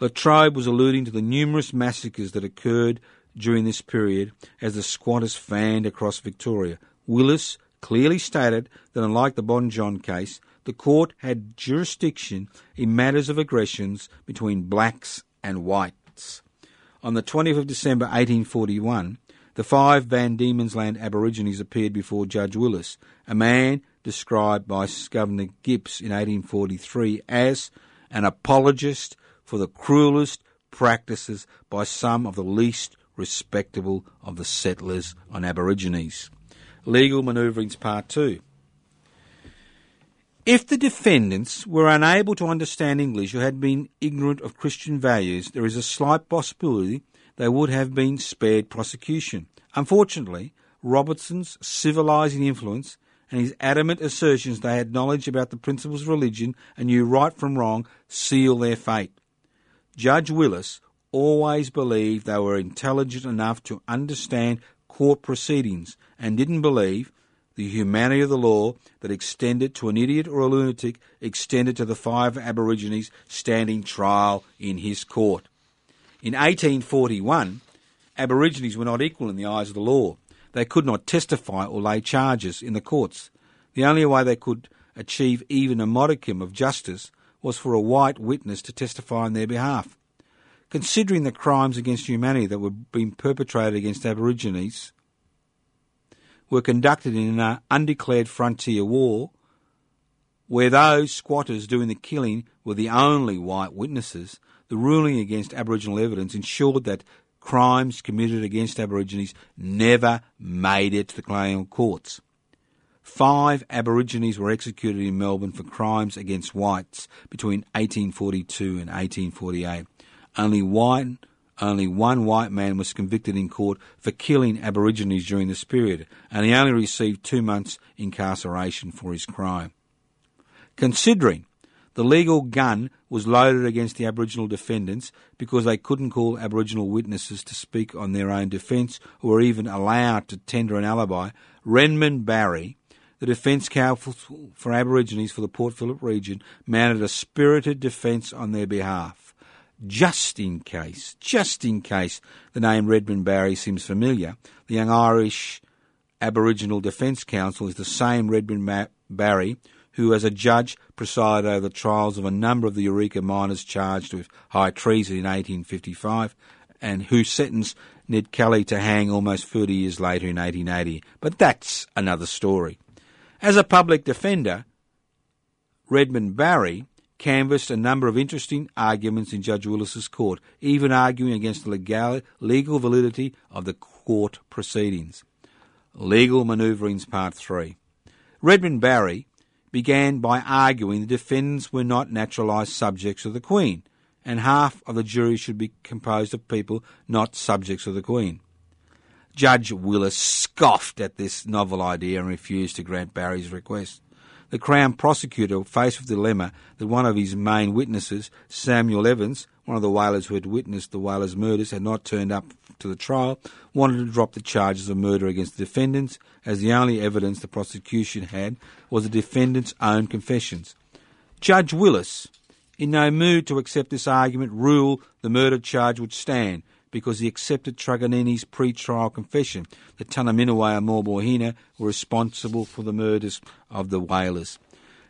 Latrobe was alluding to the numerous massacres that occurred during this period as the squatters fanned across Victoria. Willis clearly stated that unlike the Bonjon case, the court had jurisdiction in matters of aggressions between blacks and whites. On the 20th of December 1841, the five Van Diemen's Land Aborigines appeared before Judge Willis, a man described by Governor Gipps in 1843 as an apologist for the cruelest practices by some of the least respectable of the settlers on Aborigines. Legal Manoeuvrings Part 2. If the defendants were unable to understand English or had been ignorant of Christian values, there is a slight possibility they would have been spared prosecution. Unfortunately, Robertson's civilising influence and his adamant assertions they had knowledge about the principles of religion and knew right from wrong seal their fate. Judge Willis always believed they were intelligent enough to understand court proceedings and didn't believe the humanity of the law that extended to an idiot or a lunatic extended to the five Aborigines standing trial in his court. In 1841, Aborigines were not equal in the eyes of the law. They could not testify or lay charges in the courts. The only way they could achieve even a modicum of justice was for a white witness to testify on their behalf. Considering the crimes against humanity that were being perpetrated against Aborigines were conducted in an undeclared frontier war, where those squatters doing the killing were the only white witnesses, the ruling against Aboriginal evidence ensured that crimes committed against Aborigines never made it to the colonial courts. Five Aborigines were executed in Melbourne for crimes against whites between 1842 and 1848. Only one, only one white man was convicted in court for killing Aborigines during this period, and he only received two months incarceration for his crime. Considering the legal gun was loaded against the Aboriginal defendants because they couldn't call Aboriginal witnesses to speak on their own defence or even allowed to tender an alibi. Redmond Barry, the defence counsel for Aborigines for the Port Phillip region, mounted a spirited defence on their behalf. Just in case, just in case the name Redmond Barry seems familiar, the Young Irish Aboriginal Defence Counsel is the same Redmond Barry who, as a judge, presided over the trials of a number of the Eureka miners charged with high treason in 1855, and who sentenced Ned Kelly to hang almost 30 years later in 1880. But that's another story. As a public defender, Redmond Barry canvassed a number of interesting arguments in Judge Willis's court, even arguing against the legal, legal validity of the court proceedings. Legal Manoeuvrings Part 3. Redmond Barry began by arguing the defendants were not naturalised subjects of the Queen, and half of the jury should be composed of people not subjects of the Queen. Judge Willis scoffed at this novel idea and refused to grant Barry's request. The Crown prosecutor, faced the dilemma that one of his main witnesses, Samuel Evans, one of the whalers who had witnessed the whalers' murders, had not turned up to the trial, wanted to drop the charges of murder against the defendants, as the only evidence the prosecution had was the defendants' own confessions. Judge Willis, in no mood to accept this argument, ruled the murder charge would stand because he accepted Truganini's pre-trial confession that Tunnerminnerwait and Maulboyheenner were responsible for the murders of the whalers.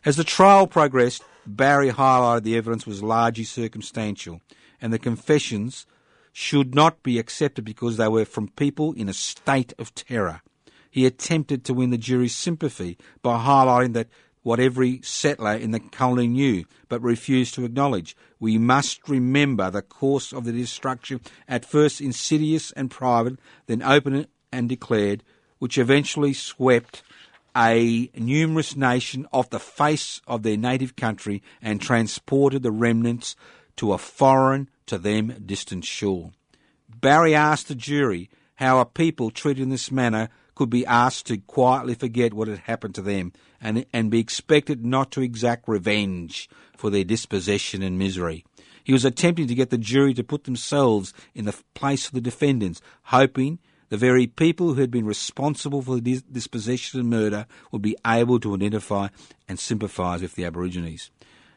As the trial progressed, Barry highlighted the evidence was largely circumstantial and the confessions should not be accepted because they were from people in a state of terror. He attempted to win the jury's sympathy by highlighting that what every settler in the colony knew, but refused to acknowledge. We must remember the course of the destruction, at first insidious and private, then open and declared, which eventually swept a numerous nation off the face of their native country and transported the remnants to a foreign to them distant shore. Barry asked the jury how a people treated in this manner could be asked to quietly forget what had happened to them and, and be expected not to exact revenge for their dispossession and misery. He was attempting to get the jury to put themselves in the place of the defendants, hoping the very people who had been responsible for the dispossession and murder would be able to identify and sympathise with the Aborigines.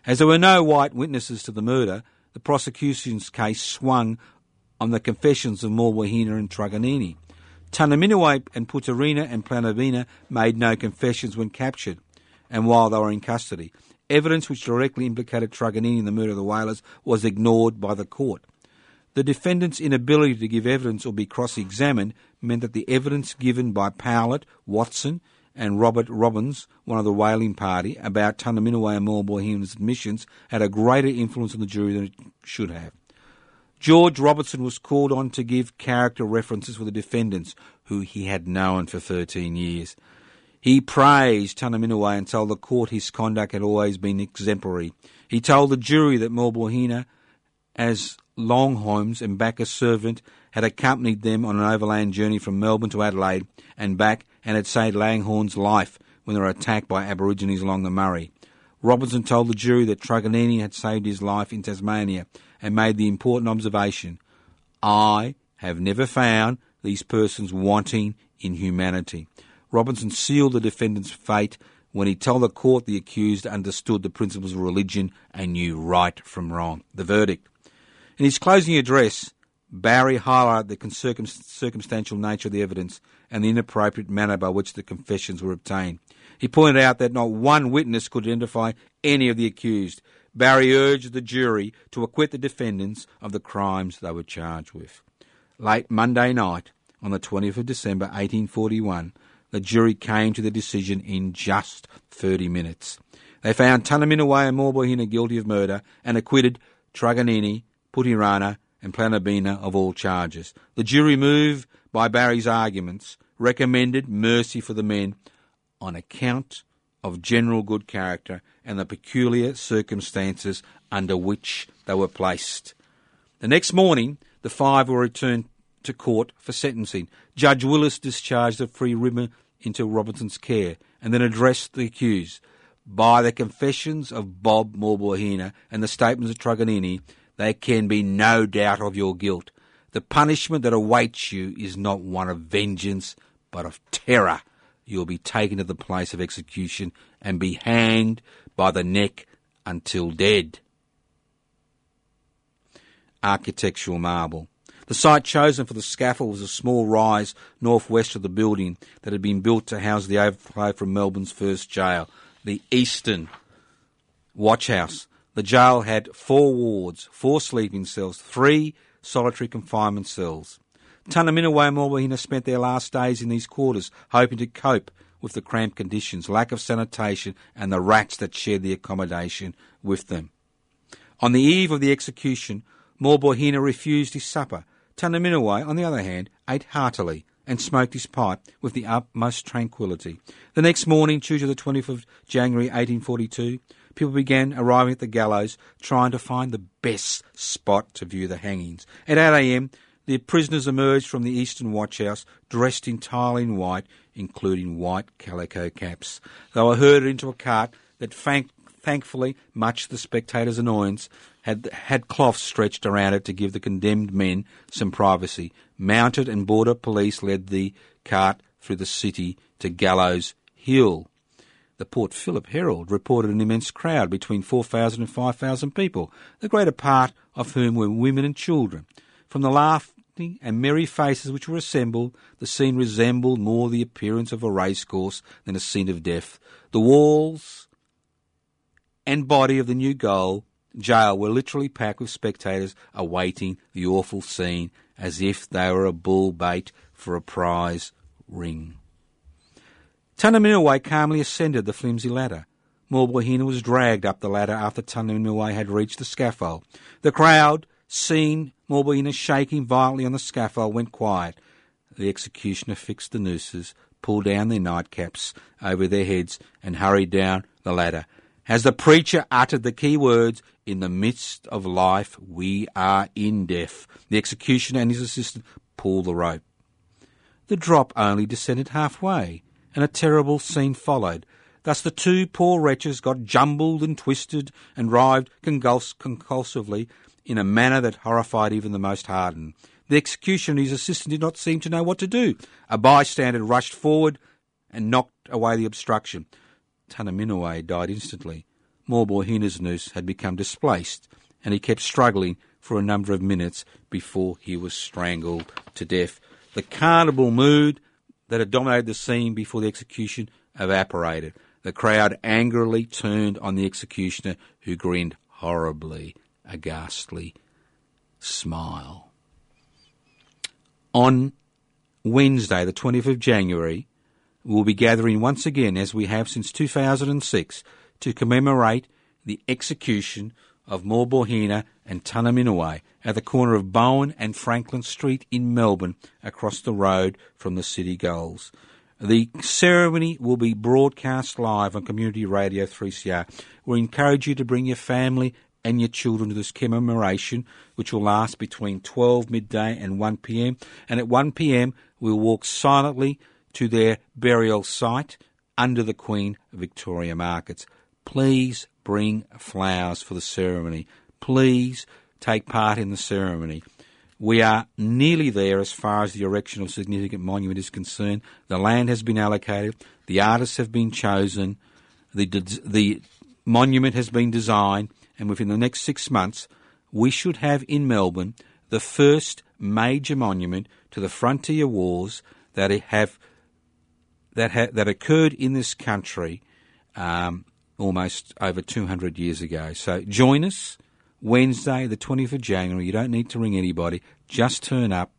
As there were no white witnesses to the murder, the prosecution's case swung on the confessions of Maulboyheenner and Truganini. Tunnerminnerwait and Putarina and Planavina made no confessions when captured and while they were in custody. Evidence which directly implicated Truganini in the murder of the whalers was ignored by the court. The defendant's inability to give evidence or be cross-examined meant that the evidence given by Powlett, Watson, and Robert Robbins, one of the whaling party, about Tunnerminnerwait and Maulboyheenner's admissions had a greater influence on the jury than it should have. George Robertson was called on to give character references for the defendants, who he had known for 13 years. He praised Tunnerminnerwait and told the court his conduct had always been exemplary. He told the jury that Maulboyheenner, as Langhorne's and Bacchus servant, had accompanied them on an overland journey from Melbourne to Adelaide and back and had saved Langhorne's life when they were attacked by Aborigines along the Murray. Robinson told the jury that Truganini had saved his life in Tasmania and made the important observation I have never found these persons wanting in humanity. Robinson sealed the defendant's fate when he told the court the accused understood the principles of religion and knew right from wrong. The verdict. In his closing address, Barry highlighted the circumstantial nature of the evidence and the inappropriate manner by which the confessions were obtained. He pointed out that not one witness could identify any of the accused. Barry urged the jury to acquit the defendants of the crimes they were charged with. Late Monday night, on the 20th of December 1841, the jury came to the decision in just 30 minutes. They found Tunnerminnerwait and Maulboyheenner guilty of murder and acquitted Truganini, Putirana, and Planabina of all charges. The jury, moved by Barry's arguments, recommended mercy for the men on account of general good character and the peculiar circumstances under which they were placed. The next morning, the five were returned to court for sentencing. Judge Willis discharged the free Rimmer into Robinson's care and then addressed the accused. By the confessions of Bob Morbohina and the statements of Truganini, there can be no doubt of your guilt. The punishment that awaits you is not one of vengeance, but of terror. You will be taken to the place of execution and be hanged by the neck until dead. Architectural marble. The site chosen for the scaffold was a small rise northwest of the building that had been built to house the overflow from Melbourne's first jail, the Eastern Watch House. The jail had four wards, four sleeping cells, three solitary confinement cells. Tunnerminnerwait and Morbohina spent their last days in these quarters, hoping to cope with the cramped conditions, lack of sanitation, and the rats that shared the accommodation with them. On the eve of the execution, Morbohina refused his supper. Tunnerminnerwait, on the other hand, ate heartily and smoked his pipe with the utmost tranquillity. The next morning, Tuesday the 20th of January 1842, people began arriving at the gallows, trying to find the best spot to view the hangings. At 8 a.m., the prisoners emerged from the Eastern Watch House dressed entirely in white, including white calico caps. They were herded into a cart that, thank- thankfully, much to the spectators' annoyance, had, had cloths stretched around it to give the condemned men some privacy. Mounted and border police led the cart through the city to Gallows Hill. The Port Phillip Herald reported an immense crowd, between 4,000 and 5,000 people, the greater part of whom were women and children. From the laughing and merry faces which were assembled, the scene resembled more the appearance of a racecourse than a scene of death. The walls and body of the new goal jail were literally packed with spectators awaiting the awful scene as if they were a bull bait for a prize ring. Tunnerminnerwait calmly ascended the flimsy ladder. Morbohina was dragged up the ladder after Tunnerminnerwait had reached the scaffold. The crowd, seeing Morbohina shaking violently on the scaffold, went quiet. The executioner fixed the nooses, pulled down their nightcaps over their heads, and hurried down the ladder. As the preacher uttered the key words, in the midst of life we are in death, the executioner and his assistant pulled the rope. The drop only descended halfway and a terrible scene followed. Thus the two poor wretches got jumbled and twisted and writhed convuls- convulsively in a manner that horrified even the most hardened. The executioner and his assistant did not seem to know what to do. A bystander rushed forward and knocked away the obstruction. Tunnerminnerwait died instantly. Morbohina's noose had become displaced, and he kept struggling for a number of minutes before he was strangled to death. The carnival mood that had dominated the scene before the execution evaporated. The crowd angrily turned on the executioner, who grinned horribly, a ghastly smile. On Wednesday, the 20th of January, we will be gathering once again, as we have since 2006, to commemorate the execution of Morbohina and Tunnerminnerwait at the corner of Bowen and Franklin Street in Melbourne, across the road from the City Goals. The ceremony will be broadcast live on Community Radio 3CR. We encourage you to bring your family and your children to this commemoration, which will last between 12 midday and 1 pm. And at 1 pm, we'll walk silently to their burial site under the Queen Victoria Markets. Please bring flowers for the ceremony. Please take part in the ceremony. We are nearly there as far as the erection of significant monument is concerned. The land has been allocated, the artists have been chosen, the, the monument has been designed, and within the next six months, we should have in Melbourne the first major monument to the frontier wars that have that ha- that occurred in this country um, almost over 200 years ago. So join us Wednesday, the 20th of January. You don't need to ring anybody. Just turn up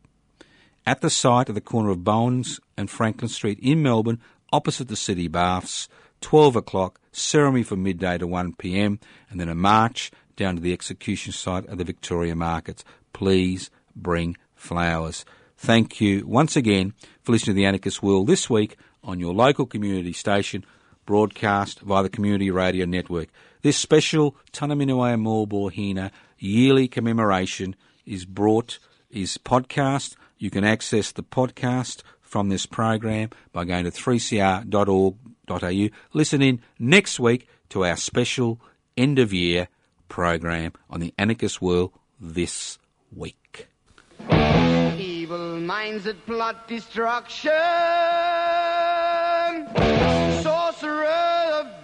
at the site at the corner of Bowens and Franklin Street in Melbourne, opposite the City Baths. 12 o'clock, ceremony from midday to 1 pm, and then a march down to the execution site of the Victoria Markets. please bring flowers. Thank you once again for listening to the Anarchist World this week on your local community station, broadcast via the Community Radio Network. This special Tanaminawaya Morborhina yearly commemoration is brought, is podcast. You can access the podcast from this program by going to 3cr.org.au. Listen in next week to our special end of year program on the anarchist world this week. Evil minds that plot destruction.